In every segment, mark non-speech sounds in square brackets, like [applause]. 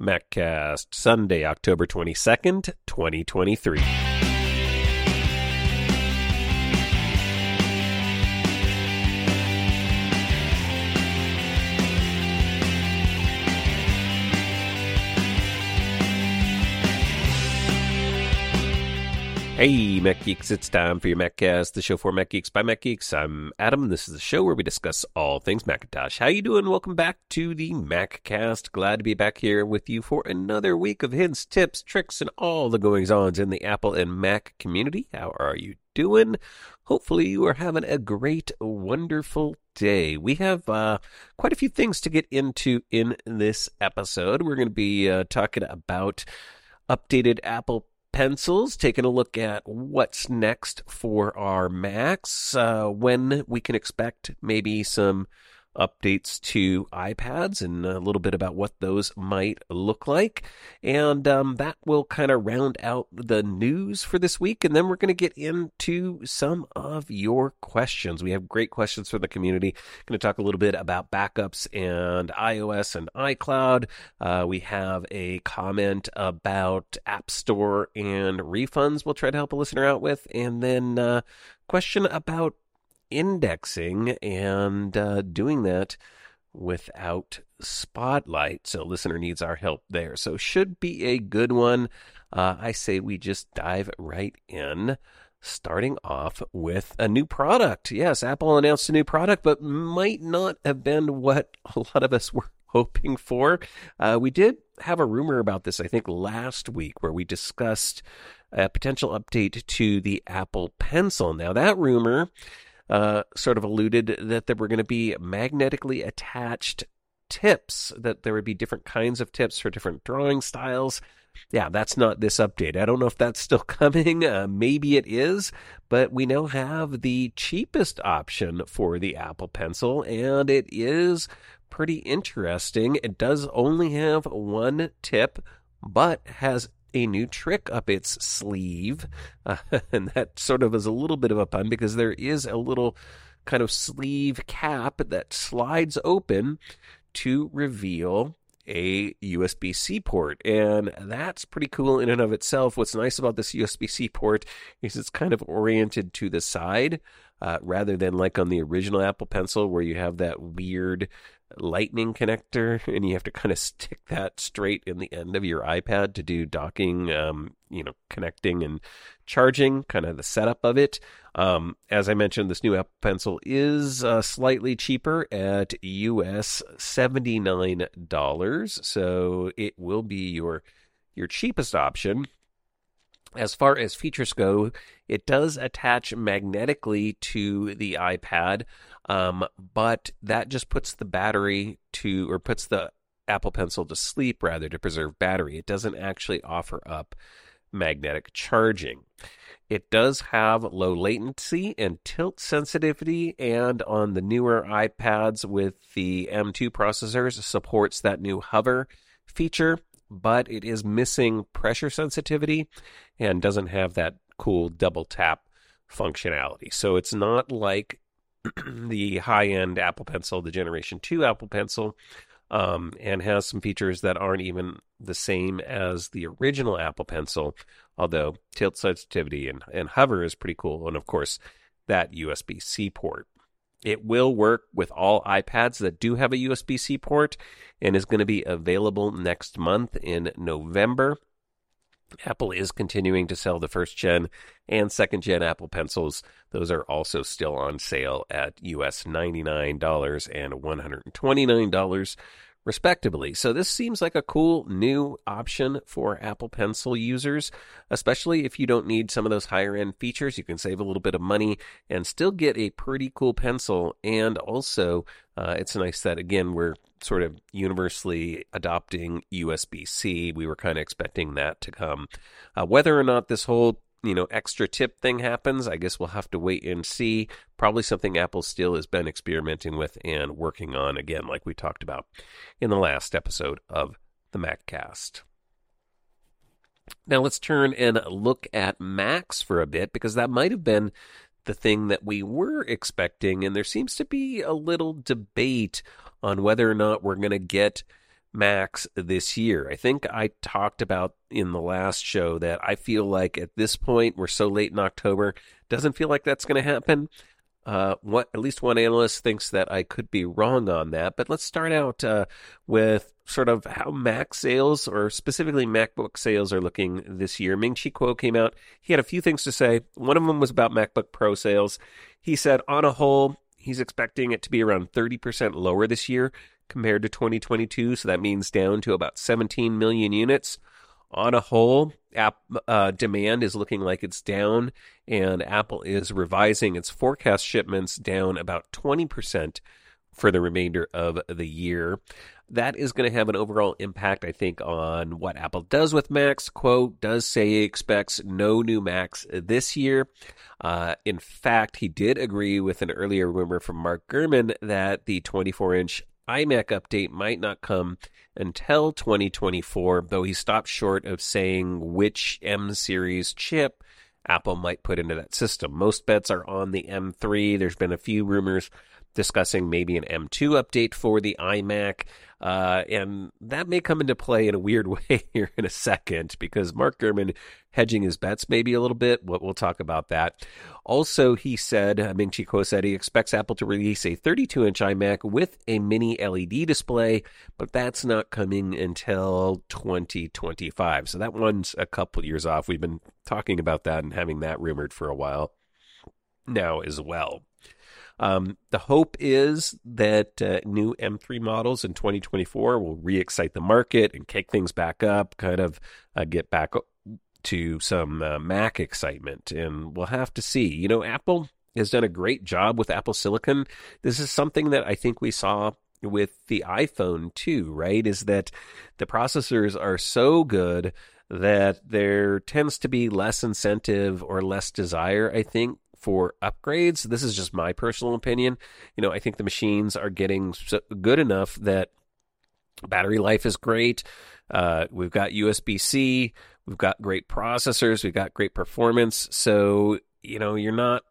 MacCast, Sunday, October 22nd, 2023. Hey, Mac Geeks, it's time for your MacCast, the show for Mac Geeks by Mac Geeks. I'm Adam, and this is the show where we discuss all things Macintosh. How you doing? Welcome back to the MacCast. Glad to be back here with you for another week of hints, tips, tricks, and all the goings-ons in the Apple and Mac community. How are you doing? Hopefully you are having a great, wonderful day. We have uh, quite a few things to get into in this episode. We're going to be uh, talking about updated Apple pencils, taking a look at what's next for our Macs, uh, when we can expect maybe some updates to iPads and a little bit about what those might look like. And um, that will kind of round out the news for this week. And then we're going to get into some of your questions. We have great questions from the community. Going to talk a little bit about backups and iOS and iCloud. Uh, we have a comment about App Store and refunds we'll try to help a listener out with. And then uh, question about indexing and uh, doing that without Spotlight. So, listener needs our help there. So, should be a good one. Uh, I say we just dive right in. Starting off with a new product. Yes, Apple announced a new product, but might not have been what [laughs] a lot of us were [laughs] hoping for. Uh, we did have a rumor about this, I think, last week, where we discussed a potential update to the Apple Pencil. Now, that rumor uh, sort of alluded that there were going to be magnetically attached tips, that there would be different kinds of tips for different drawing styles. Yeah, that's not this update. I don't know if that's still [laughs] coming. Uh, maybe it is, but we now have the cheapest option for the Apple Pencil, and it is pretty interesting. It does only have one tip, but has a new trick up its sleeve. Uh, [laughs] and that sort of is a little bit of a pun because there is a little kind of sleeve cap that slides open to reveal a USB C port. And that's pretty cool in and of itself. What's nice about this USB C port is it's kind of oriented to the side uh, rather than like on the original Apple Pencil where you have that weird lightning connector [laughs] and you have to kind of stick that straight in the end of your iPad to do docking, um, you know, connecting and charging, kind of the setup of it. Um, as I mentioned, this new Apple Pencil is uh, slightly cheaper at US $79. So it will be your your cheapest option. As far as features go, it does attach magnetically to the iPad, um, but that just puts the battery to, or puts the Apple Pencil to sleep rather to preserve battery. It doesn't actually offer up magnetic charging. It does have low latency and tilt sensitivity, and on the newer iPads with the M2 processors, supports that new hover feature but it is missing pressure sensitivity and doesn't have that cool double tap functionality. So it's not like [clears throat] the high end Apple Pencil, the Generation 2 Apple Pencil, um, and has some features that aren't even the same as the original Apple Pencil, although tilt sensitivity and, and hover is pretty cool. And of course, that USB C port. It will work with all iPads that do have a USB C port and is going to be available next month in November. Apple is continuing to sell the first gen and second gen Apple Pencils. Those are also still on sale at US $99 and $129 respectively. So this seems like a cool new option for Apple Pencil users, especially if you don't need some of those higher end features. You can save a little bit of money and still get a pretty cool pencil. And also, uh, it's nice that again we're sort of universally adopting USB C. We were kind of expecting that to come. Uh, whether or not this whole you know extra tip thing happens i guess we'll have to wait and see. Probably something apple still has been experimenting with and working on again like we talked about in the last episode of the maccast. Now let's turn and look at macs for a bit because that might have been the thing that we were expecting and there seems to be a little debate on whether or not we're going to get Macs this year. I think I talked about in the last show that I feel like at this point, we're so late in October, doesn't feel like that's going to happen. Uh, what at least one analyst thinks that I could be wrong on that. But let's start out uh, with sort of how Mac sales, or specifically MacBook sales, are looking this year. Ming Chi Kuo came out. He had a few things to say. One of them was about MacBook Pro sales. He said, on a whole, he's expecting it to be around 30% lower this year compared to 2022. So that means down to about 17 million units. On a whole, app uh, demand is looking like it's down, and Apple is revising its forecast shipments down about 20% for the remainder of the year. That is going to have an overall impact, I think, on what Apple does with Macs. Kuo does say he expects no new Macs this year. Uh, in fact, he did agree with an earlier rumor from Mark Gurman that the 24 inch iMac update might not come until 2024, though he stopped short of saying which M series chip Apple might put into that system. Most bets are on the M3. There's been a few rumors discussing maybe an M2 update for the iMac. Uh, and that may come into play in a weird [laughs] way here in a second because Mark Gurman hedging his bets maybe a little bit. We'll, we'll talk about that. Also, he said, uh, Ming Chi Kuo said he expects Apple to release a 32 inch iMac with a mini LED display, but that's not coming until 2025. So that one's a couple years off. We've been talking about that and having that rumored for a while now as well. Um, the hope is that uh, new M3 models in 2024 will re excite the market and kick things back up, kind of uh, get back to some uh, Mac excitement. And we'll have to see. You know, Apple has done a great job with Apple Silicon. This is something that I think we saw with the iPhone too, right? Is that the processors are so good that there tends to be less incentive or less desire, I think, for upgrades. This is just my personal opinion. You know, I think the machines are getting so good enough that battery life is great. Uh, we've got USB C, we've got great processors, we've got great performance. So, you know, you're not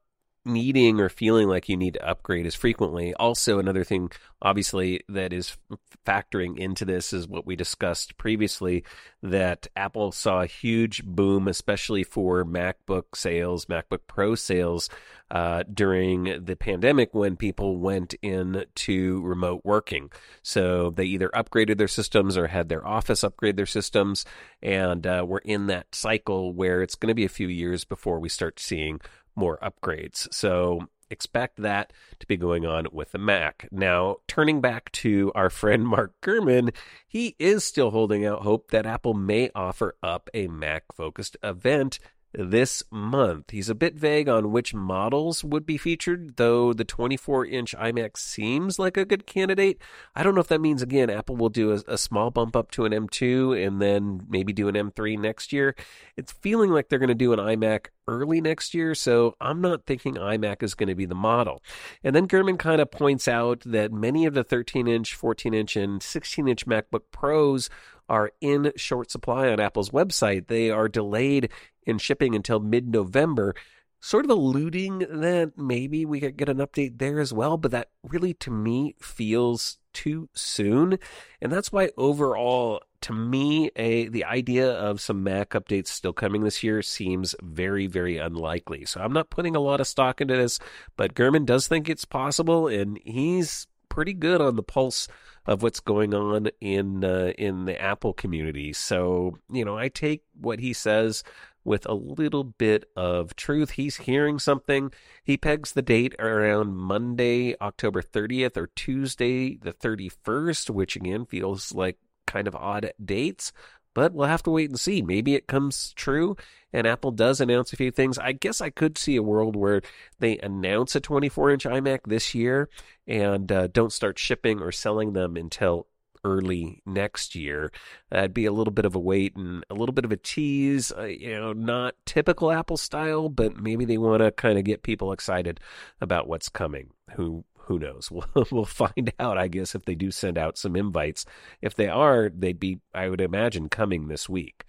needing or feeling like you need to upgrade as frequently. Also, another thing, obviously, that is factoring into this is what we discussed previously that Apple saw a huge boom, especially for MacBook sales, MacBook Pro sales uh, during the pandemic when people went into remote working. So they either upgraded their systems or had their office upgrade their systems. And uh, we're in that cycle where it's going to be a few years before we start seeing more upgrades. So expect that to be going on with the Mac. Now, turning back to our friend [laughs] Mark Gurman, he is still holding out hope that Apple may offer up a Mac focused event this month. He's a bit vague on which models would be featured, though the 24 inch iMac seems like a good candidate. I don't know if that means, again, Apple will do a, a, small bump up to an M2 and then maybe do an M3 next year. It's feeling like they're going to do an iMac early next year, so I'm not thinking iMac is going to be the model. And then Gurman kind of points out that many of the 13 inch, 14 inch, and 16 inch MacBook Pros are in short supply on Apple's website. They are delayed in shipping until mid November, sort of alluding that maybe we could get an update there as well. But that really, to me, feels too soon. And that's why overall, to me, a the idea of some Mac updates still coming this year seems very, very unlikely. So I'm not putting a lot of stock into this, but Gurman does think it's possible, and he's pretty good on the pulse of what's going on in uh, in the Apple community. So you know, I take what he says with a little bit of truth. He's hearing something. He pegs the date around Monday, October 30th, or Tuesday, the 31st, which again feels like kind of odd dates. But we'll have to wait and see. Maybe it comes true and Apple does announce a few things. I guess I could see a world where they announce a 24 inch iMac this year and uh, don't start shipping or selling them until early next year. That'd be a little bit of a wait and a little bit of a tease. Uh, you know, not typical Apple style, but maybe they want to kind of get people excited about what's coming. Who who knows? [laughs] We'll, we'll find out, I guess, if they do send out some invites. If they are, they'd be, I would imagine, coming this week.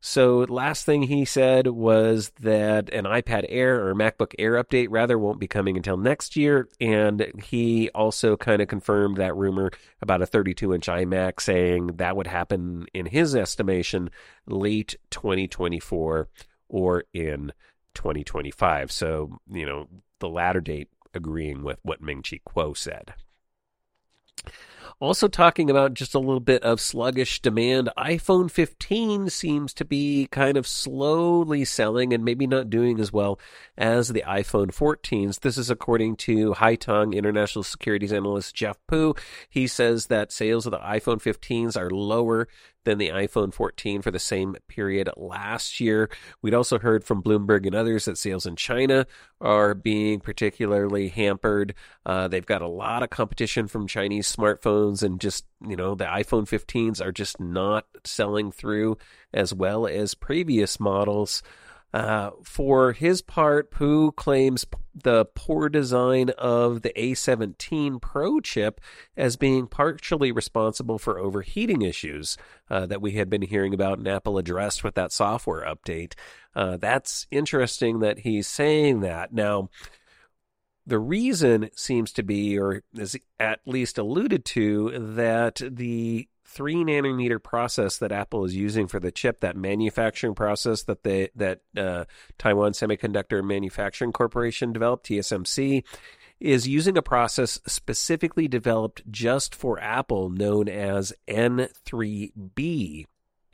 So, last thing he said was that an iPad Air or MacBook Air update rather won't be coming until next year. And he also kind of confirmed that rumor about a 32 inch iMac, saying that would happen, in his estimation, late 2024 or in 2025. So, you know, the latter date agreeing with what Ming Chi Kuo said. Also, talking about just a little bit of sluggish demand, iPhone 15 seems to be kind of slowly selling and maybe not doing as well as the iPhone 14s. This is according to Haitong International Securities Analyst Jeff Pu. He says that sales of the iPhone 15s are lower than the iPhone 14 for the same period last year. We'd also heard from Bloomberg and others that sales in China are being particularly hampered. Uh, they've got a lot of competition from Chinese smartphones, and just, you know, the iPhone 15s are just not selling through as well as previous models. Uh, for his part, Pu claims the poor design of the A17 Pro chip as being partially responsible for overheating issues uh, that we had been hearing about and Apple addressed with that software update. Uh, that's interesting that he's saying that. Now, the reason seems to be, or is at least alluded to, that the three nanometer process that Apple is using for the chip, that manufacturing process that they that uh, Taiwan Semiconductor Manufacturing Corporation developed, TSMC, is using a process specifically developed just for Apple, known as N3B.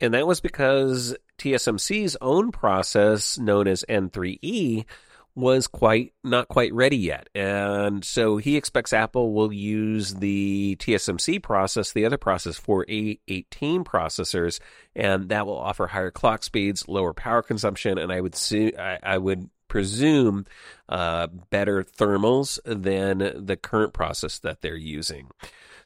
And that was because TSMC's own process, known as N3E, was quite not quite ready yet. And so he expects Apple will use the TSMC process, the other process for A18 processors, and that will offer higher clock speeds, lower power consumption, and I would see, I, I would presume uh, better thermals than the current process that they're using.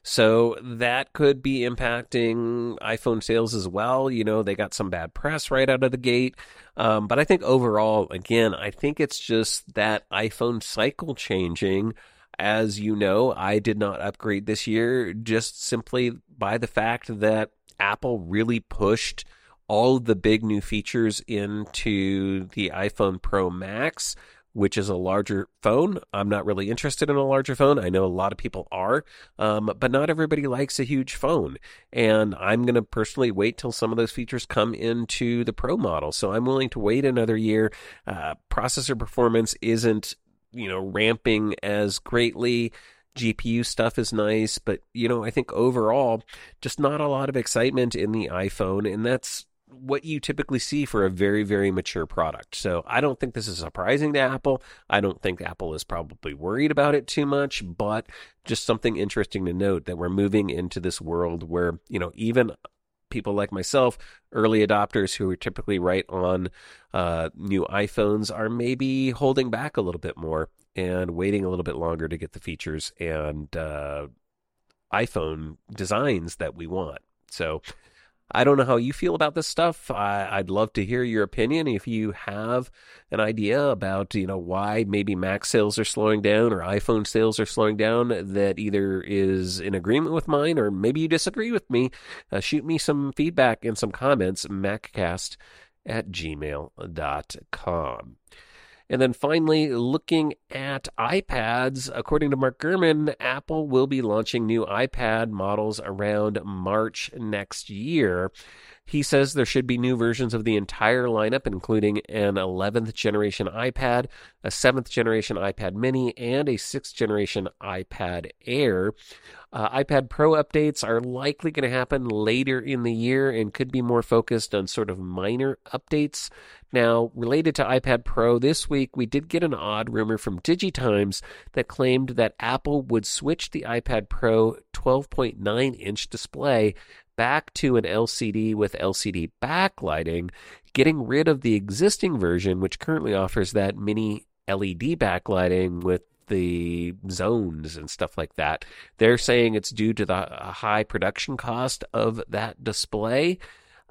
So that could be impacting iPhone sales as well. You know, they got some bad press right out of the gate. Um, but I think overall, again, I think it's just that iPhone cycle changing. As you know, I did not upgrade this year just simply by the fact that Apple really pushed all the big new features into the iPhone Pro Max which is a larger phone. I'm not really interested in a larger phone. I know a lot of people are, um, but not everybody likes a huge phone. And I'm going to personally wait till some of those features come into the Pro model. So I'm willing to wait another year. Uh, processor performance isn't, you know, ramping as greatly. GPU stuff is nice, but you know, I think overall, just not a lot of excitement in the iPhone, and that's what you typically see for a very, very mature product. So I don't think this is surprising to Apple. I don't think Apple is probably worried about it too much, but just something interesting to note that we're moving into this world where, you know, even people like myself, early adopters who are typically right on uh, new iPhones, are maybe holding back a little bit more and waiting a little bit longer to get the features and uh, iPhone designs that we want. So I don't know how you feel about this stuff. I, would love to hear your opinion. If you have an idea about, you know, why maybe Mac sales are slowing down or iPhone sales are slowing down that either is in agreement with mine or maybe you disagree with me, uh, shoot me some feedback and some comments, maccast at gmail.com. And then finally, looking at iPads, according to Mark Gurman, Apple will be launching new iPad models around March next year. He says there should be new versions of the entire lineup, including an 11th generation iPad, a 7th generation iPad mini, and a 6th generation iPad Air. Uh, iPad Pro updates are likely going to happen later in the year and could be more focused on sort of minor updates. Now, related to iPad Pro, this week we did get an odd rumor from DigiTimes that claimed that Apple would switch the iPad Pro 12.9 inch display back to an LCD with LCD backlighting, getting rid of the existing version, which currently offers that mini LED backlighting with the zones and stuff like that. They're saying it's due to the high production cost of that display.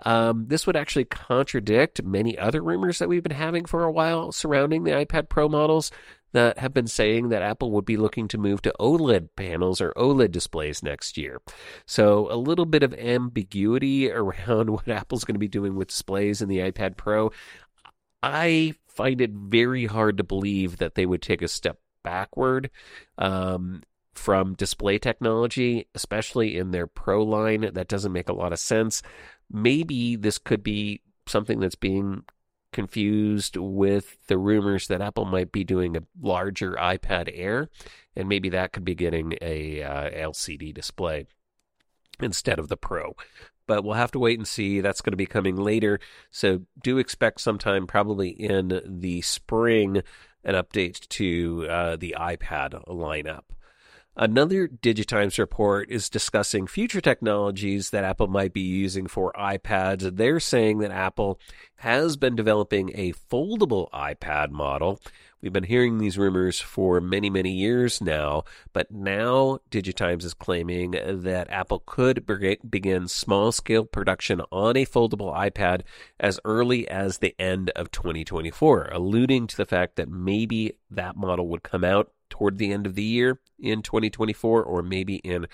Um, this would actually contradict many other rumors that we've been having for a while surrounding the iPad Pro models. That have been saying that Apple would be looking to move to OLED panels or OLED displays next year. So a little bit of ambiguity around [laughs] what Apple's going to be doing with displays in the iPad Pro. I find it very hard to believe that they would take a step backward um, from display technology, especially in their Pro line. That doesn't make a lot of sense. Maybe this could be something that's being confused with the rumors that Apple might be doing a larger iPad Air, and maybe that could be getting a uh, LCD display instead of the Pro. But we'll have to wait and see. That's going to be coming later. So do expect sometime, probably in the spring, an update to uh, the iPad lineup. Another Digitimes report is discussing future technologies that Apple might be using for iPads. They're saying that Apple has been developing a foldable iPad model. We've been hearing these rumors for many, many years now, but now Digitimes is claiming that Apple could begin small scale production on a foldable iPad as early as the end of 2024, alluding to the fact that maybe that model would come out toward the end of the year in 2024 or maybe in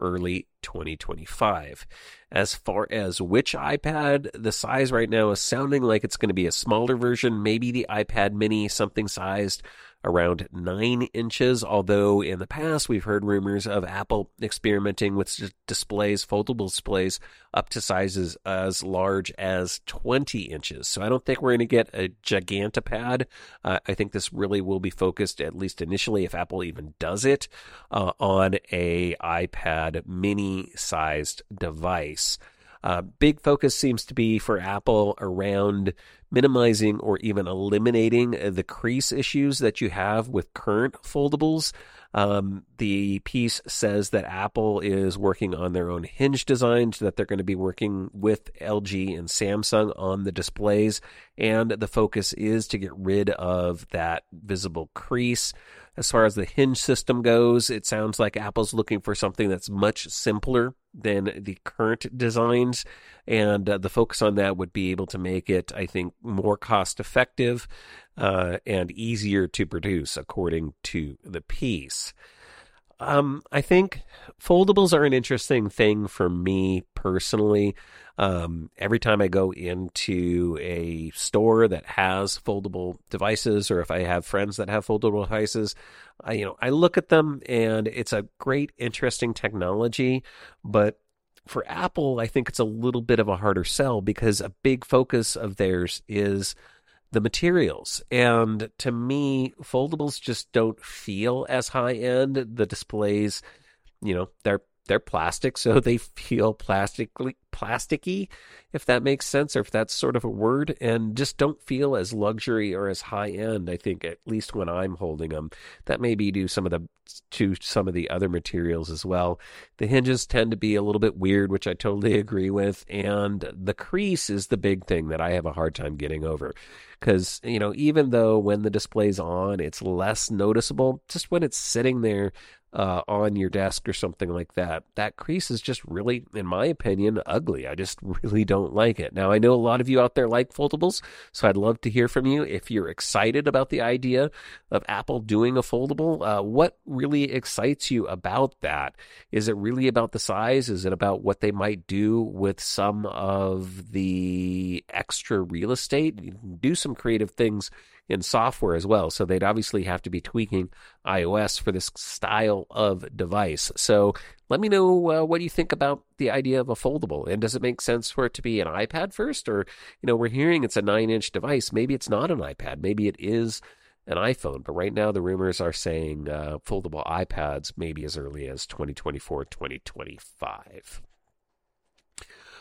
early 2025. As far as which iPad, the size right now is sounding like it's going to be a smaller version, maybe the iPad mini, something sized around 9 inches, although in the past we've heard rumors of Apple experimenting with displays, foldable displays, up to sizes as large as 20 inches. So I don't think we're going to get a Gigantapad. Uh, I think this really will be focused, at least initially, if Apple even does it, uh, on a iPad mini sized device. Uh, big focus seems to be for Apple around minimizing or even eliminating the crease issues that you have with current foldables. Um, the piece says that Apple is working on their own hinge designs, that they're going to be working with LG and Samsung on the displays, and the focus is to get rid of that visible crease. As far as the hinge system goes, it sounds like Apple's looking for something that's much simpler than the current designs. And uh, the focus on that would be able to make it, I think, more cost effective uh, and easier to produce, according to the piece. Um, I think foldables are an interesting thing for me personally. Um, every time I go into a store that has foldable devices, or if I have friends that have foldable devices, I, you know, I look at them and it's a great, interesting technology. But for Apple, I think it's a little bit of a harder sell because a big focus of theirs is the materials. And to me, foldables just don't feel as high end. The displays, you know, they're they're plastic, so they feel plastically plasticky, if that makes sense, or if that's sort of a word, and just don't feel as luxury or as high end. I think at least when I'm holding them, that may be due some of the to some of the other materials as well. The hinges tend to be a little bit weird, which I totally agree with, and the crease is the big thing that I have a hard time getting over. Because you know, even though when the display's on, it's less noticeable. Just when it's sitting there, uh, on your desk or something like that. That crease is just really, in my opinion, ugly. I just [laughs] really don't like it. Now, I know a lot of you out there like foldables, so I'd love to hear from you. If you're excited about the idea of Apple doing a foldable, uh, what really excites you about that? Is it really about the size? Is it about what they might do with some of the extra real estate? do some creative things in software as well. So they'd obviously have to be tweaking iOS for this style of device. So let me know uh, what you think about the idea of a foldable. And does it make sense for it to be an iPad first? Or, you know, we're hearing it's a nine inch device. Maybe it's not an iPad. Maybe it is an iPhone. But right now, the rumors are saying uh, foldable iPads maybe as early as 2024, 2025.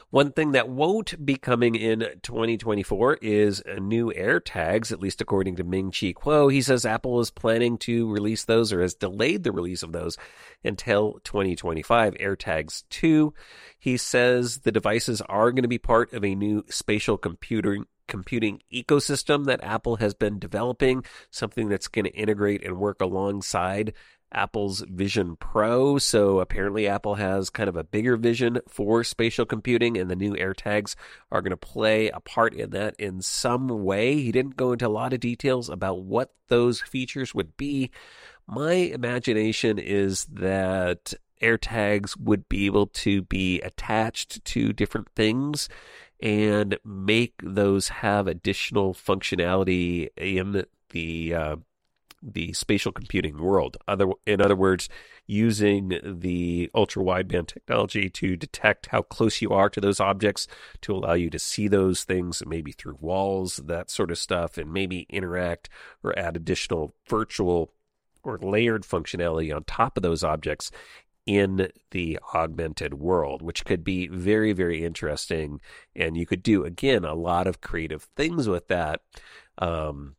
One thing that won't be coming in 2024 is new AirTags, at least according to Ming Chi Kuo. He says Apple is planning to release those or has delayed the release of those until 2025. AirTags 2. He says the devices are going to be part of a new spatial computing computing ecosystem that Apple has been developing, something that's going to integrate and work alongside Apple's Vision Pro. So apparently, Apple has kind of a bigger vision for spatial computing, and the new AirTags are going to play a part in that in some way. He didn't go into a lot of details about what those features would be. My imagination is that AirTags would be able to be attached to different things and make those have additional functionality in the uh, the spatial computing world. Other, in other words, using the ultra wideband technology to detect how close you are to those objects to allow you to see those things, maybe through walls, that sort of stuff, and maybe interact or add additional virtual or layered functionality on top of those objects in the augmented world, which could be very, very interesting. And you could do, again, a lot of creative things with that. Um,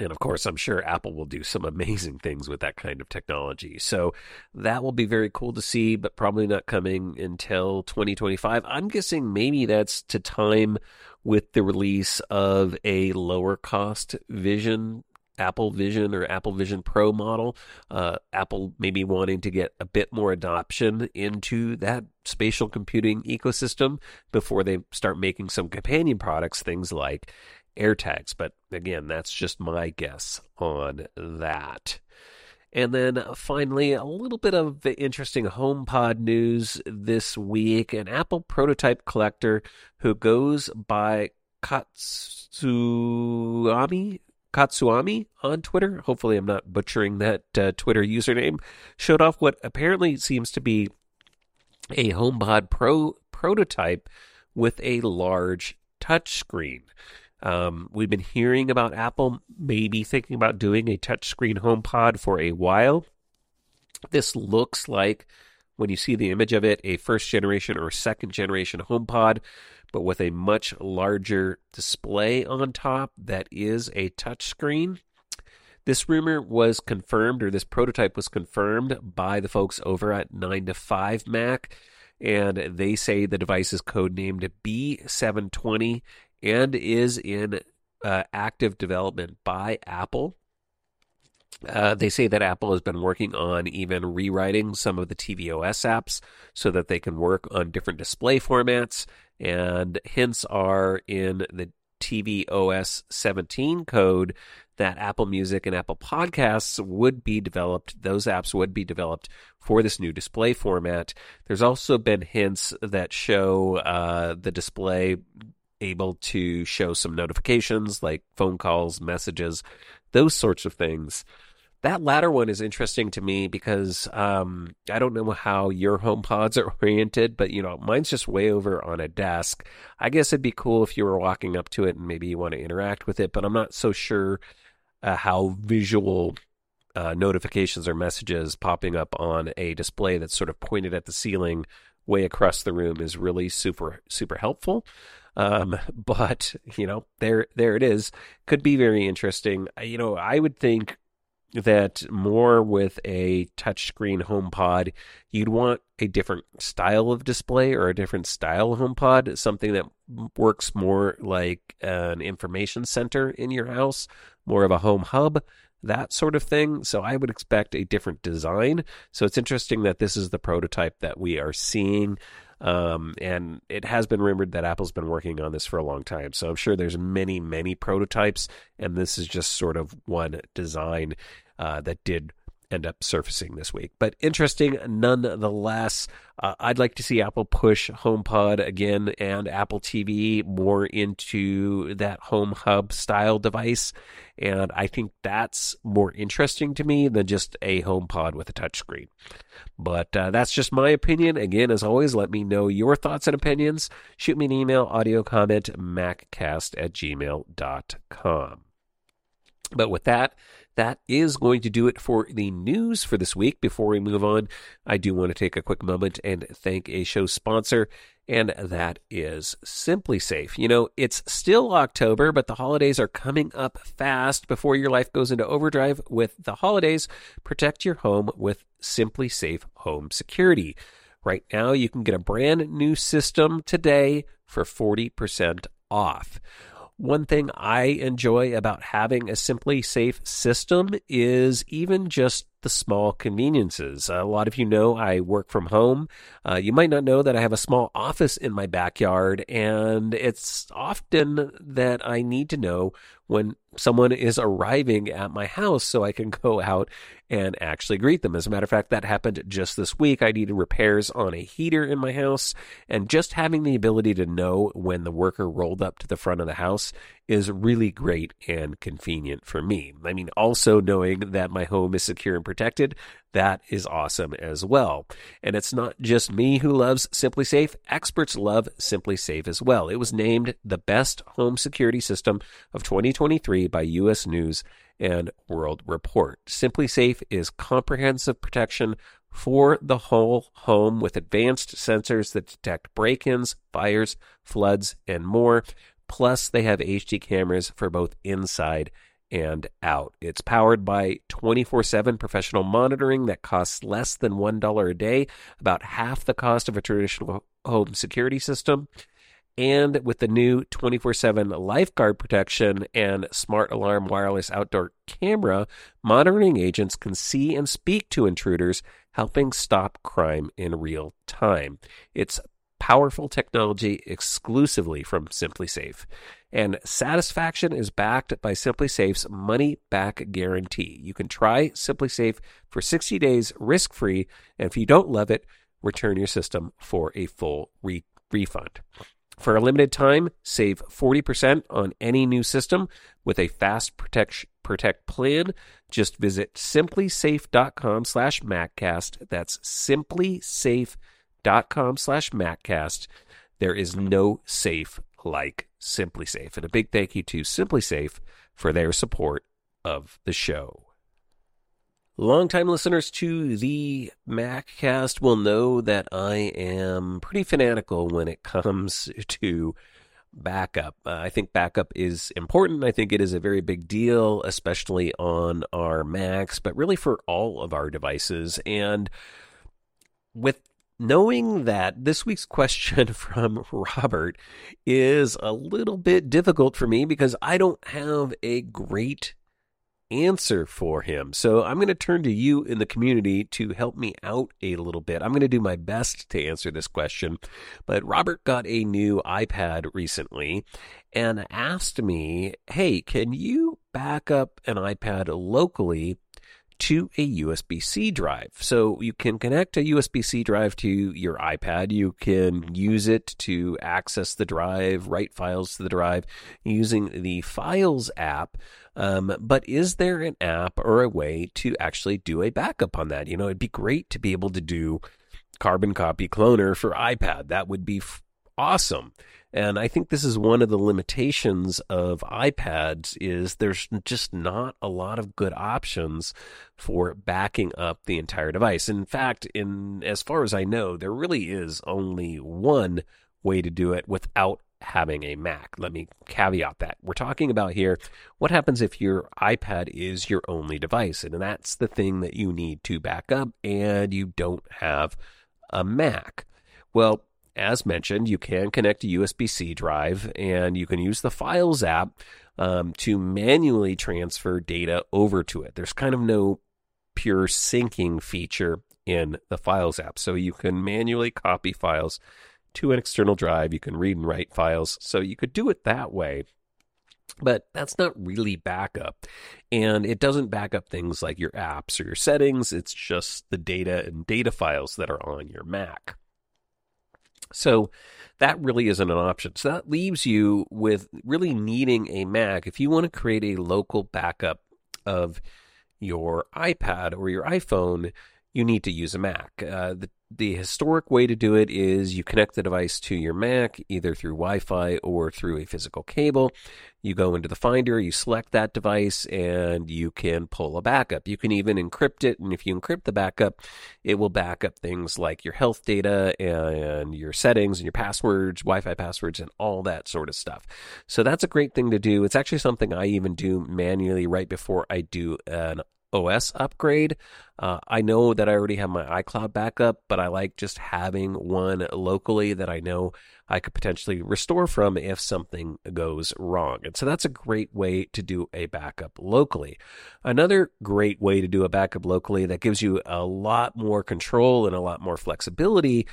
and of course, I'm sure Apple will do some amazing things with that kind of technology. So that will be very cool to see, but probably not coming until 2025. I'm guessing maybe that's to time with the release of a lower cost Vision Apple Vision or Apple Vision Pro model. Uh, Apple maybe wanting to get a bit more adoption into that spatial computing ecosystem before they start making some companion products, things like AirTags. But again, that's just my guess on that. And then finally, a little bit of interesting HomePod news this week. An Apple prototype collector who goes by Katsuami Katsuami on Twitter. Hopefully, I'm not butchering that uh, Twitter username. Showed off what apparently seems to be a HomePod Pro prototype with a large touchscreen. Um, we've been hearing about Apple maybe thinking about doing a touchscreen HomePod for a while. This looks like, when you see the image of it, a first generation or second generation HomePod but with a much larger display on top that is a touchscreen. This rumor was confirmed, or this prototype was confirmed by the folks over at 9 to 5 Mac, and they say the device is codenamed B720 and is in uh, active development by Apple. Uh, they say that Apple has been working on even rewriting some of the tvOS apps so that they can work on different display formats and hints are in the tvOS 17 code that Apple Music and Apple Podcasts would be developed, those apps would be developed for this new display format. There's also been hints that show uh, the display able to show some notifications like phone calls, messages, those sorts of things. That latter one is interesting to me because um, I don't know how your home pods are [laughs] oriented, but you know, mine's just way over on a desk. I guess it'd be cool if you were walking up to it and maybe you want to interact with it, but I'm not so sure uh, how visual uh, notifications or messages popping up on a display that's sort of pointed at the ceiling way across the room is really super super helpful. Um, [laughs] but you know, there there it is. Could be very interesting. You know, I would think that more with a touchscreen HomePod, you'd want a different style of display or a different style HomePod, something that works more like an information center in your house, more of a home hub, that sort of thing. So I would expect a different design. So it's interesting that this is the prototype that we are seeing. Um, and it has been rumored that Apple's been working on this for a long time. So I'm sure there's many, many prototypes, and this is just sort of one design uh, that did end up surfacing this week. But interesting nonetheless. Uh, I'd like to see Apple push HomePod again and Apple TV more into that home hub style device. And I think that's more interesting to me than just a HomePod with a touchscreen. But uh, that's just my opinion. Again, as always, let me know your thoughts and opinions. Shoot me an email, audio comment, maccast at gmail.com. But with that, that is going to do it for the news for this week. Before we move on, I do want to take a quick moment and thank a show sponsor, and that is SimpliSafe. You know, it's still October, but the holidays are coming up fast. Before your life goes into overdrive with the holidays, protect your home with SimpliSafe Home Security. Right now, you can get a brand new system today for 40% off. One thing I enjoy about having a SimpliSafe system is even just the small conveniences. A lot of you know I work from home. Uh, you might not know that I have a small office in my backyard, and it's often that I need to know when someone is arriving at my house so I can [laughs] go out and actually greet them. As a matter of fact, that happened just this week. I needed repairs on a heater in my house, and just having the ability to know when the worker rolled up to the front of the house is really great and convenient for me. I mean, also knowing that my home is secure and protected, that is awesome as well. And it's not just me who loves SimpliSafe. Experts love SimpliSafe as well. It was named the best home security system of 2023 by U.S. News and World Report. SimpliSafe is comprehensive protection for the whole home with advanced sensors that detect break ins, fires, floods, and more. Plus, they have HD cameras for both inside and out. It's powered by 24 7 professional monitoring that costs less than $1 a day, about half the cost of a traditional home security system. And with the new 24 7 lifeguard protection and smart alarm wireless outdoor camera, monitoring agents can see and speak to intruders, helping stop crime in real time. It's powerful technology exclusively from SimpliSafe. And satisfaction is backed by SimpliSafe's money back guarantee. You can try SimpliSafe for 60 days risk free. And if you don't love it, return your system for a full re- refund. For a limited time, save 40% on any new system with a fast protect, protect plan. Just visit simplisafe.com slash MacCast. Simplisafe.com slash MacCast. There is no safe like SimpliSafe. And a big thank you to SimpliSafe for their support of the show. Longtime listeners to the MacCast will know that I am pretty fanatical when it [laughs] comes to backup. Uh, I think backup is important. I think it is a very big deal, especially on our Macs, but really for all of our devices. And with knowing that this week's question [laughs] from Robert is a little bit difficult for me because I don't have a great answer for him. So I'm going to turn to you in the community to help me out a little bit. I'm going to do my best to answer this question. But Robert got a new iPad recently and asked me, hey, can you back up an iPad locally to a USB C drive. So you can connect a USB C drive to your iPad. You can use it to access the drive, write files to the drive using the Files app. Um, but is there an app or a way to actually do a backup on that? You know, it'd be great to be able to do carbon copy cloner for iPad. That would be awesome. And I think this is one of the limitations of iPads is there's just not a lot of good options for backing up the entire device. In fact, in as far as I know, there really is only one way to do it without having a Mac. Let me caveat that. We're talking about here what happens if your iPad is your only device and that's the thing that you need to back up and you don't have a Mac. Well, as mentioned, you can connect a USB C drive and you can use the Files app um, to manually transfer data over to it. There's kind of no pure syncing feature in the Files app. So you can manually copy files to an external drive. You can read and write files. So you could do it that way. But that's not really backup. And it doesn't back up things like your apps or your settings. It's just the data and data files that are on your Mac. So that really isn't an option. So that leaves you with really needing a Mac if you want to create a local backup of your iPad or your iPhone. You need to use a Mac. Uh, the the historic way to do it is you connect the device to your Mac either through Wi Fi or through a physical cable. You go into the Finder, you select that device, and you can pull a backup. You can even encrypt it, and if you encrypt the backup, it will back up things like your health data and your settings and your passwords, Wi Fi passwords, and all that sort of stuff. So that's a great thing to do. It's actually something I even do manually right before I do an OS upgrade. Uh, I know that I already have my iCloud backup, but I like just having one locally that I know I could potentially restore from if something goes wrong. And so that's a great way to do a backup locally. Another great way to do a backup locally that gives you a lot more control and a lot more flexibility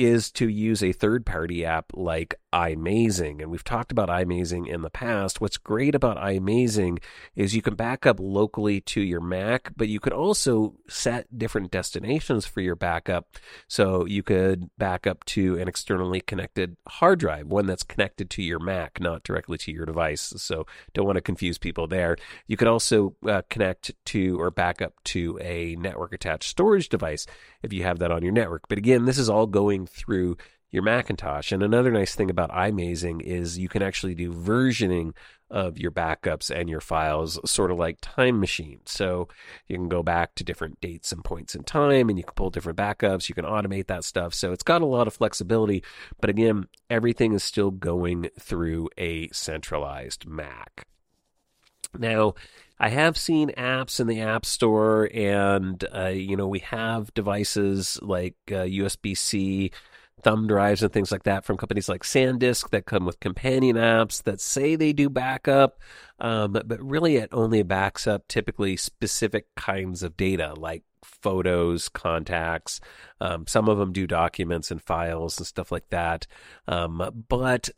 is to use a third party app like iMazing. And we've talked about iMazing in the past. What's great about iMazing is you can back up locally to your Mac, but you could also set different destinations for your backup. So you could back up to an externally connected hard drive, one that's connected to your Mac, not directly to your device. So don't want to confuse people there. You could also uh, connect to or back up to a network attached storage device if you have that on your network. But again, this is all going through your Macintosh. And another nice thing about iMazing is you can actually do versioning of your backups and your files, sort of like Time Machine. So you can go back to different dates and points in time and you can pull different backups. You can automate that stuff. So it's got a lot of flexibility. But again, everything is still going through a centralized Mac. Now, I have seen apps in the App Store, and uh, you know we have devices like uh, USB C thumb drives and things like that from companies like SanDisk that come with companion apps that say they do backup, um, but really it only backs up typically specific kinds of data like photos, contacts. Um, some of them do documents and files and stuff like that. Um, but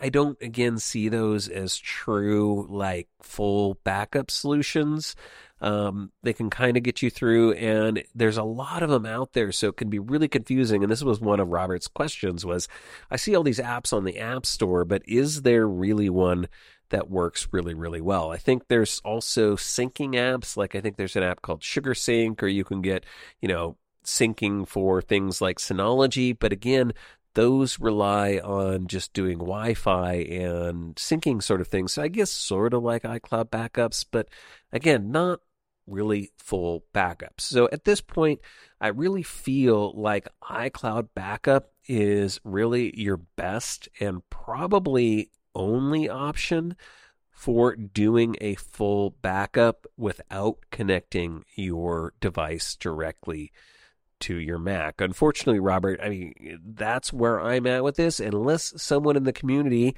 I don't, again, see those as true, like full backup solutions. Um, they can kind of get you through, and there's a lot of them out there, so it can be really confusing. And this was one of Robert's questions: was I see all these apps on the App Store, but is there really one that works really, really well. I think there's also syncing apps. Like I think there's an app called Sugar Sync, or you can get, you know, syncing for things like Synology. But again, those rely on just doing Wi-Fi and syncing sort of things. So I guess sort of like iCloud backups, but again, not really full backups. So at this point, I really feel like iCloud backup is really your best and probably only option for doing a full backup without connecting your device directly to your Mac. Unfortunately, Robert, I mean, that's where I'm at with this. Unless someone in the community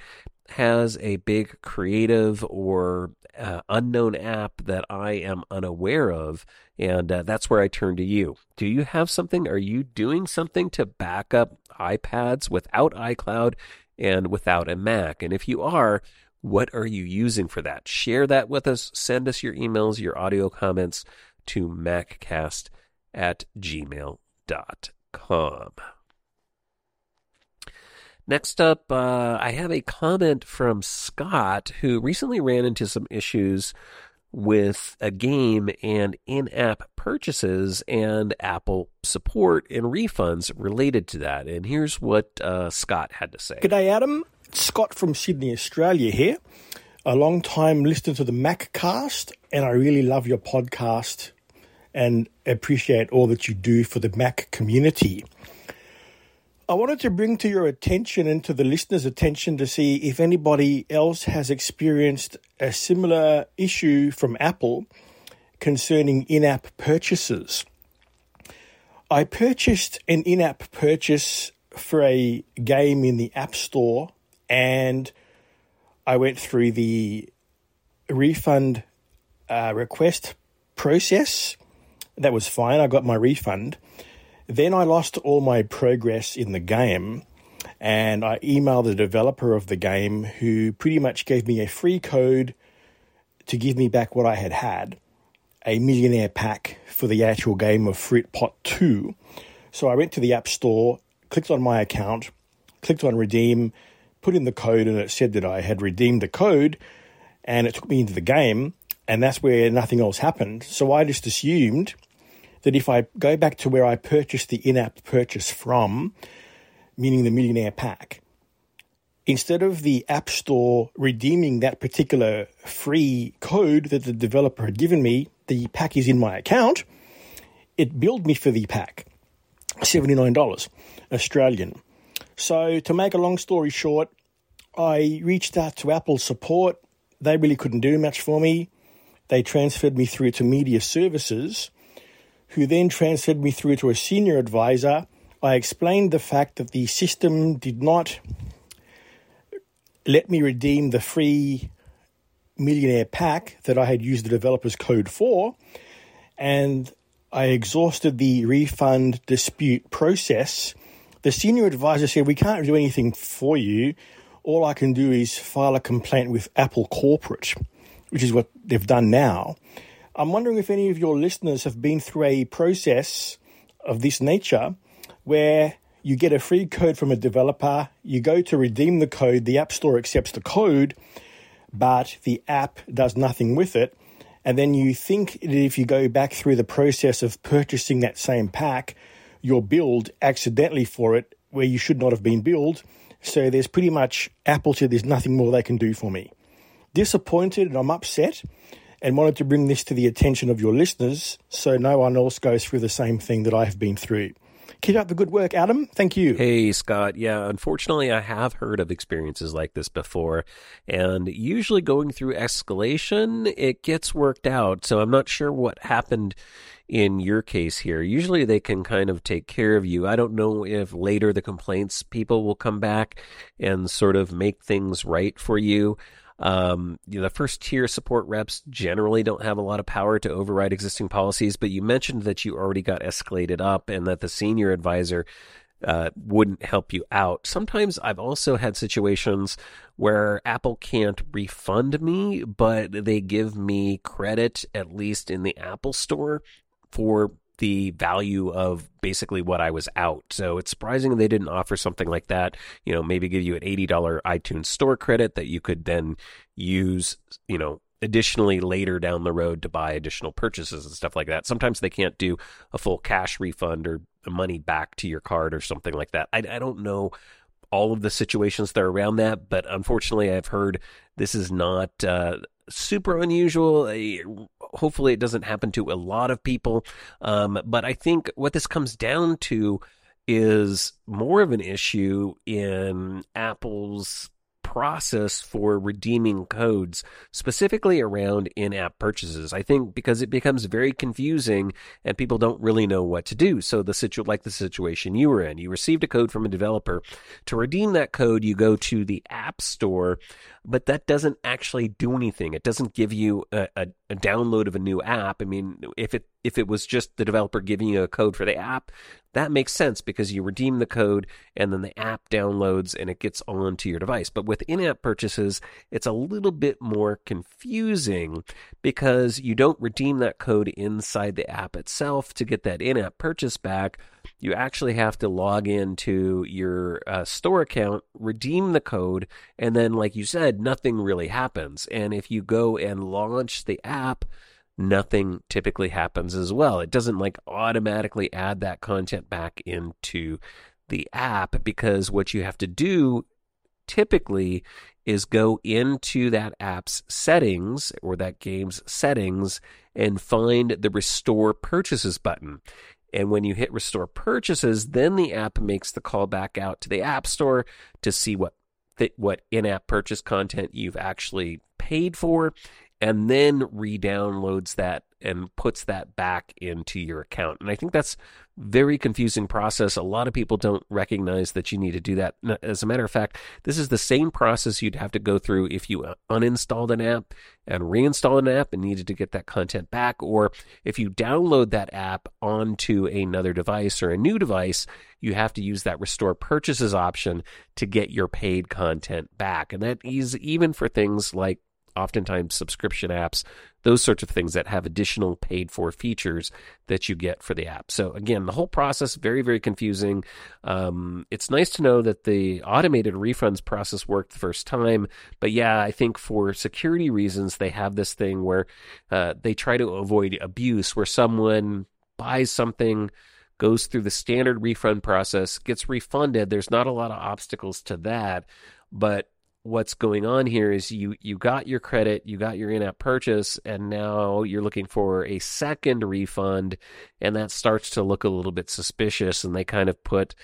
has a big creative or uh, unknown app that I am unaware of, and uh, that's where I turn to you. Do you have something? Are you doing something to back up iPads without iCloud and without a Mac? And if you are, what are you using for that? Share that with us. Send us your emails, your audio comments to maccast at gmail.com. Next up, uh, I have a comment from Scott who recently ran into some issues with a game and in app purchases and Apple support and refunds related to that. And here's what uh, Scott had to say. G'day, Adam. Scott from Sydney, Australia here. A long time listener to the Maccast, and I really love your podcast and appreciate all that you do for the Mac community. I wanted to bring to your attention and to the listeners' attention to see if anybody else has experienced a similar issue from Apple concerning in app purchases. I purchased an in app purchase for a game in the App Store and I went through the refund uh, request process. That was fine. I got my refund. Then I lost all my progress in the game and I emailed the developer of the game who pretty much gave me a free code to give me back what I had had a millionaire pack for the actual game of Fruit Pot 2. So I went to the App Store, clicked on my account, clicked on redeem, put in the code, and it said that I had redeemed the code, and it took me into the game, and that's where nothing else happened. So I just assumed that if I go back to where I purchased the in app purchase from, meaning the Millionaire Pack, instead of the App Store redeeming that particular free code that the developer had given me, the pack is in my account, it billed me for the pack $79 Australian. So, to make a long story short, I reached out to Apple support. They really couldn't do much for me. They transferred me through to media services who then transferred me through to a senior advisor I explained the fact that the system did not let me redeem the free millionaire pack that I had used the developer's code for, and I exhausted the refund dispute process. The senior advisor said, We can't do anything for you. All I can do is file a complaint with Apple Corporate, which is what they've done now. I'm wondering if any of your listeners have been through a process of this nature where you get a free code from a developer, you go to redeem the code, the App Store accepts the code, but the app does nothing with it. And then you think that if you go back through the process of purchasing that same pack, you're billed accidentally for it where you should not have been billed. So there's pretty much Apple said there's nothing more they can do for me. Disappointed and I'm upset and wanted to bring this to the attention of your listeners so no one else goes through the same thing that I have been through. Keep up the good work, Adam. Thank you. Hey, Scott. Yeah, unfortunately, I have heard of experiences like this before. And usually going through escalation, it gets worked out. So I'm not sure what happened in your case here. Usually they can kind of take care of you. I don't know if later the complaints people will come back and sort of make things right for you. Um, you know, the first tier support reps generally don't have a lot of power to override existing policies, but you mentioned that you already got escalated up and that the senior advisor uh, wouldn't help you out. Sometimes I've also had situations where Apple can't refund me, but they give me credit, at least in the Apple Store, for the value of basically what I was out. So it's surprising they didn't offer something like that. You know, maybe give you an $80 iTunes store credit that you could then use, you know, additionally later down the road to buy additional purchases and stuff like that. Sometimes they can't do a full cash refund or money back to your card or something like that. I, I don't know all of the situations that are around that, but unfortunately, I've heard this is not uh, super unusual. Hopefully, it doesn't happen to a lot of people. Um, but I think what this comes down to is more of an issue in Apple's process for redeeming codes, specifically around in app purchases. I think because it becomes very confusing and people don't really know what to do. So, the situ- like the situation you were in, you received a code from a developer. To redeem that code, you go to the App Store, but that doesn't actually do anything. It doesn't give you a, a, a download of a new app. I mean, if it if it was just the developer giving you a code for the app, that makes sense because you redeem the code and then the app downloads and it gets onto your device. But with in app purchases, it's a little bit more confusing because you don't redeem that code inside the app itself to get that in app purchase back. You actually have to log into your uh, store account, redeem the code, and then, like you said, nothing really happens. And if you go and launch the app, nothing typically happens as well. It doesn't like automatically add that content back into the app because what you have to do typically is go into that app's settings or that game's settings and find the restore purchases button. And when you hit restore purchases, then the app makes the call back out to the App Store to see what what in-app purchase content you've actually paid for and then re-downloads that and puts that back into your account. And I think that's very confusing process. A lot of people don't recognize that you need to do that. As a matter of fact, this is the same process you'd have to go through if you uh, uninstalled an app and reinstalled an app and needed to get that content back, or if you download that app onto another device or a new device, you have to use that restore purchases option to get your paid content back. And that is even for things like oftentimes subscription apps, those sorts of things that have additional paid for features that you get for the app. So again, the whole process very very confusing. Um, it's nice to know that the automated refunds process worked the first time, but yeah, I think for security reasons they have this thing where uh, they try to avoid abuse, where someone buys something goes through the standard refund process, gets refunded. There's not a lot of obstacles to that, but what's going on here is you you got your credit, you got your in-app purchase, and now you're looking for a second refund, and that starts to look a little bit suspicious, and they kind of put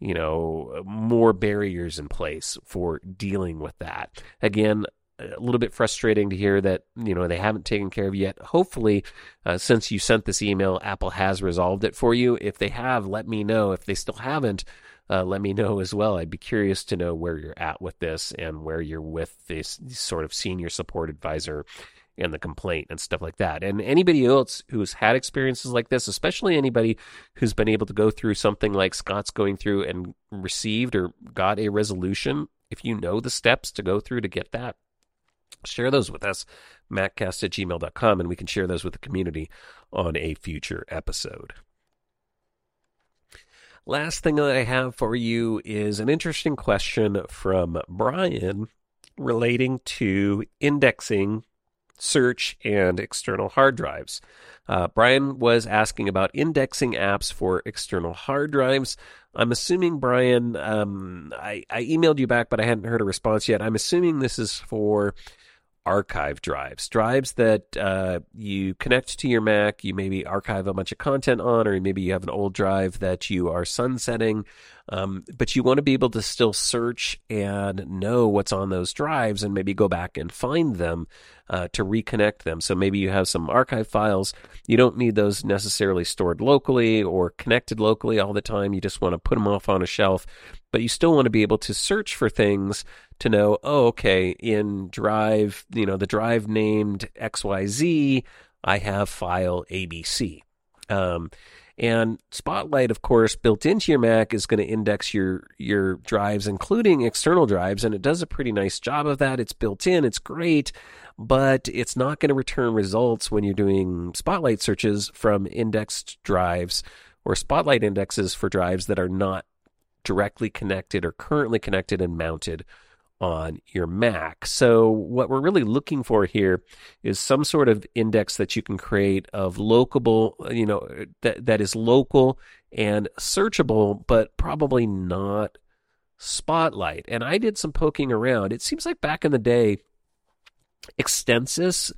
you know more barriers in place for dealing with that. Again, a little bit frustrating to hear that you know they haven't taken care of yet. Hopefully, uh, since you sent this email, Apple has resolved it for you. If they have, let me know. If they still haven't, uh, let me know as well. I'd be curious to know where you're at with this and where you're with this sort of senior support advisor and the complaint and stuff like that. And anybody else who's had experiences like this, especially anybody who's been able to go through something like Scott's going through and received or got a resolution, if you know the steps to go through to get that, share those with us, maccast at gmail.com, and we can share those with the community on a future episode. Last thing that I have for you is an interesting question from Brian relating to indexing search and external hard drives. Uh, Brian was asking about indexing apps for external hard drives. I'm assuming, Brian, um, I, I emailed you back, but I hadn't heard a response yet. I'm assuming this is for archive drives, drives that uh, you connect to your Mac. You maybe archive a bunch of content on, or maybe you have an old drive that you are sunsetting. Um, but you want to be able to still search and know what's on those drives and maybe go back and find them uh, to reconnect them. So maybe you have some archive files. You don't need those necessarily stored locally or connected locally all the time. You just want to put them off on a shelf, but you still want to be able to search for things to know, oh, okay, in drive, you know, the drive named XYZ, I have file ABC. Um, and Spotlight, of course, built into your Mac is going to index your your drives, including external drives, and it does a pretty nice job of that. It's built in, it's great, but it's not going to return results when you're doing Spotlight searches from indexed drives or Spotlight indexes for drives that are not directly connected or currently connected and mounted on your Mac. So, what we're really looking for here is some sort of index that you can create of locable, you know, that, that is local and searchable, but probably not Spotlight. And I did some poking around. It seems like back in the day, Extensis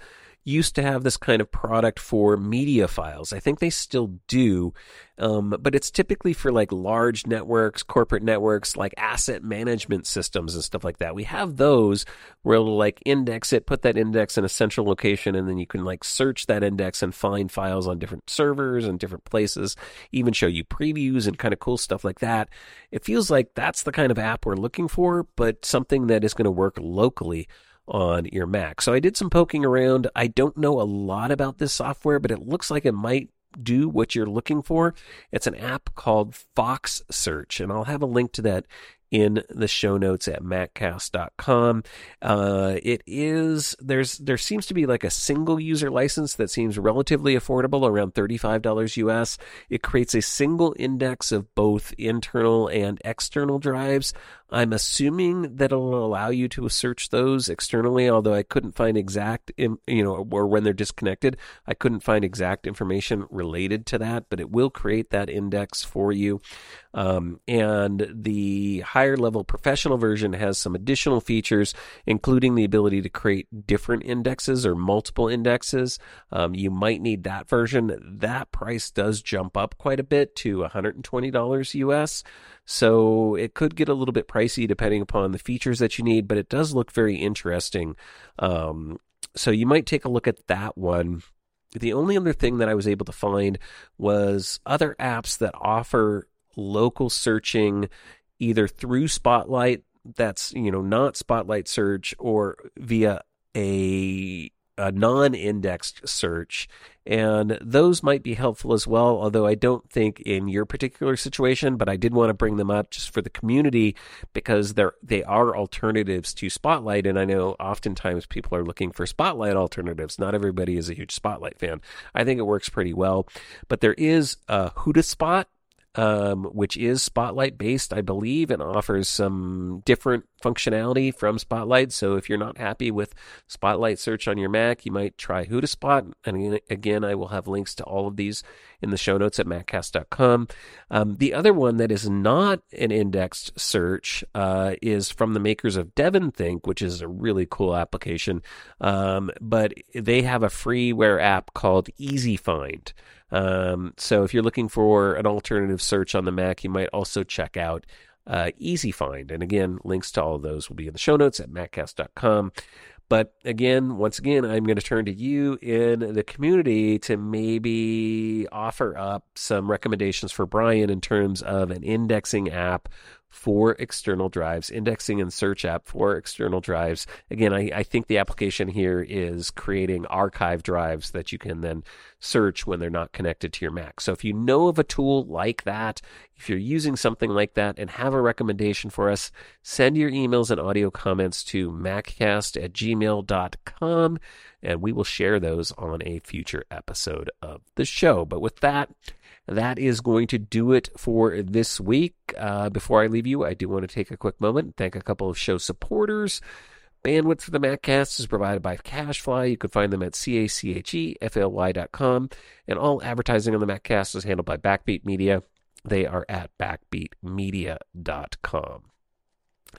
used to have this kind of product for media files. I think they still do, um, but it's typically for like large networks, corporate networks, like asset management systems and stuff like that. We have those where it'll like index it, put that index in a central location, and then you can like search that index and find files on different servers and different places, even show you previews and kind of cool stuff like that. It feels like that's the kind of app we're looking for, but something that is going to work locally on your Mac. So I did some poking around. I don't know a lot about this software, but it looks like it might do what you're looking for. It's an app called Fox Search, and I'll have a link to that in the show notes at maccast.com. Uh, it is there's there seems to be like a single user license that seems relatively affordable, around $35 US. It creates a single index of both internal and external drives. I'm assuming that it'll allow you to search those externally, although I couldn't find exact, you know, or when they're disconnected, I couldn't find exact information related to that, but it will create that index for you. Um, and the higher level professional version has some additional features, including the ability to create different indexes or multiple indexes. Um, you might need that version. That price does jump up quite a bit to $120 US. So it could get a little bit pricey depending upon the features that you need, but it does look very interesting. Um, so you might take a look at that one. The only other thing that I was able to find was other apps that offer local searching either through Spotlight that's, you know, not Spotlight search or via a a non-indexed search. And those might be helpful as well although i don't think in your particular situation but i did want to bring them up just for the community because they're they are alternatives to spotlight. And i know oftentimes people are looking for spotlight alternatives. Not everybody is a huge spotlight fan. I think it works pretty well. But there is a HoudahSpot um, which is Spotlight based, I believe, and offers some different functionality from Spotlight. So if you're not happy with Spotlight search on your Mac, you might try HoudahSpot. And again, I will have links to all of these in the show notes at maccast.com. Um, the other one that is not an indexed search uh, is from the makers of DevonThink, which is a really cool application. Um, but they have a freeware app called Easy Find. Um, so if you're looking for an alternative search on the Mac, you might also check out uh, Easy Find. And again, links to all of those will be in the show notes at maccast.com. But again, once again, I'm going to turn to you in the community to maybe offer up some recommendations for Brian in terms of an indexing app for external drives, indexing and search app for external drives. Again, I, I, think the application here is creating archive drives that you can then search when they're not connected to your Mac. So if you know of a tool like that, if you're using something like that and have a recommendation for us, send your emails and audio comments to maccast at gmail.com and we will share those on a future episode of the show. But with that, that is going to do it for this week. Uh, before I leave you, I do want to take a quick moment and thank a couple of show supporters. Bandwidth for the MacCast is provided by CacheFly. You can find them at C-A-C-H-E-F-L-Y.com. And all advertising on the MacCast is handled by Backbeat Media. They are at backbeatmedia.com.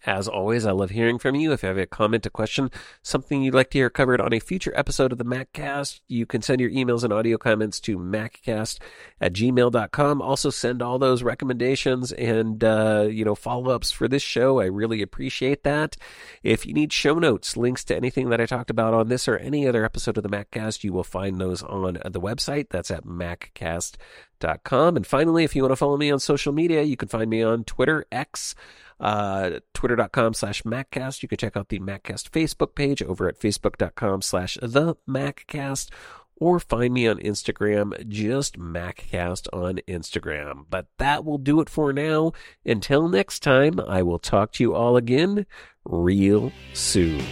As always, I love hearing from you. If you have a comment, a question, something you'd like to hear covered on a future episode of the MacCast, you can send your emails and audio comments to maccast at gmail.com. Also, send all those recommendations and, uh, you know, follow ups for this show. I really appreciate that. If you need show notes, links to anything that I talked about on this or any other episode of the MacCast, you will find those on the website. That's at maccast.com. And finally, if you want to follow me on social media, you can find me on Twitter, X, uh, twitter.com slash maccast. You can check out the Maccast Facebook page over at facebook.com slash the Maccast or find me on Instagram, just Maccast on Instagram. But that will do it for now. Until next time, I will talk to you all again real soon.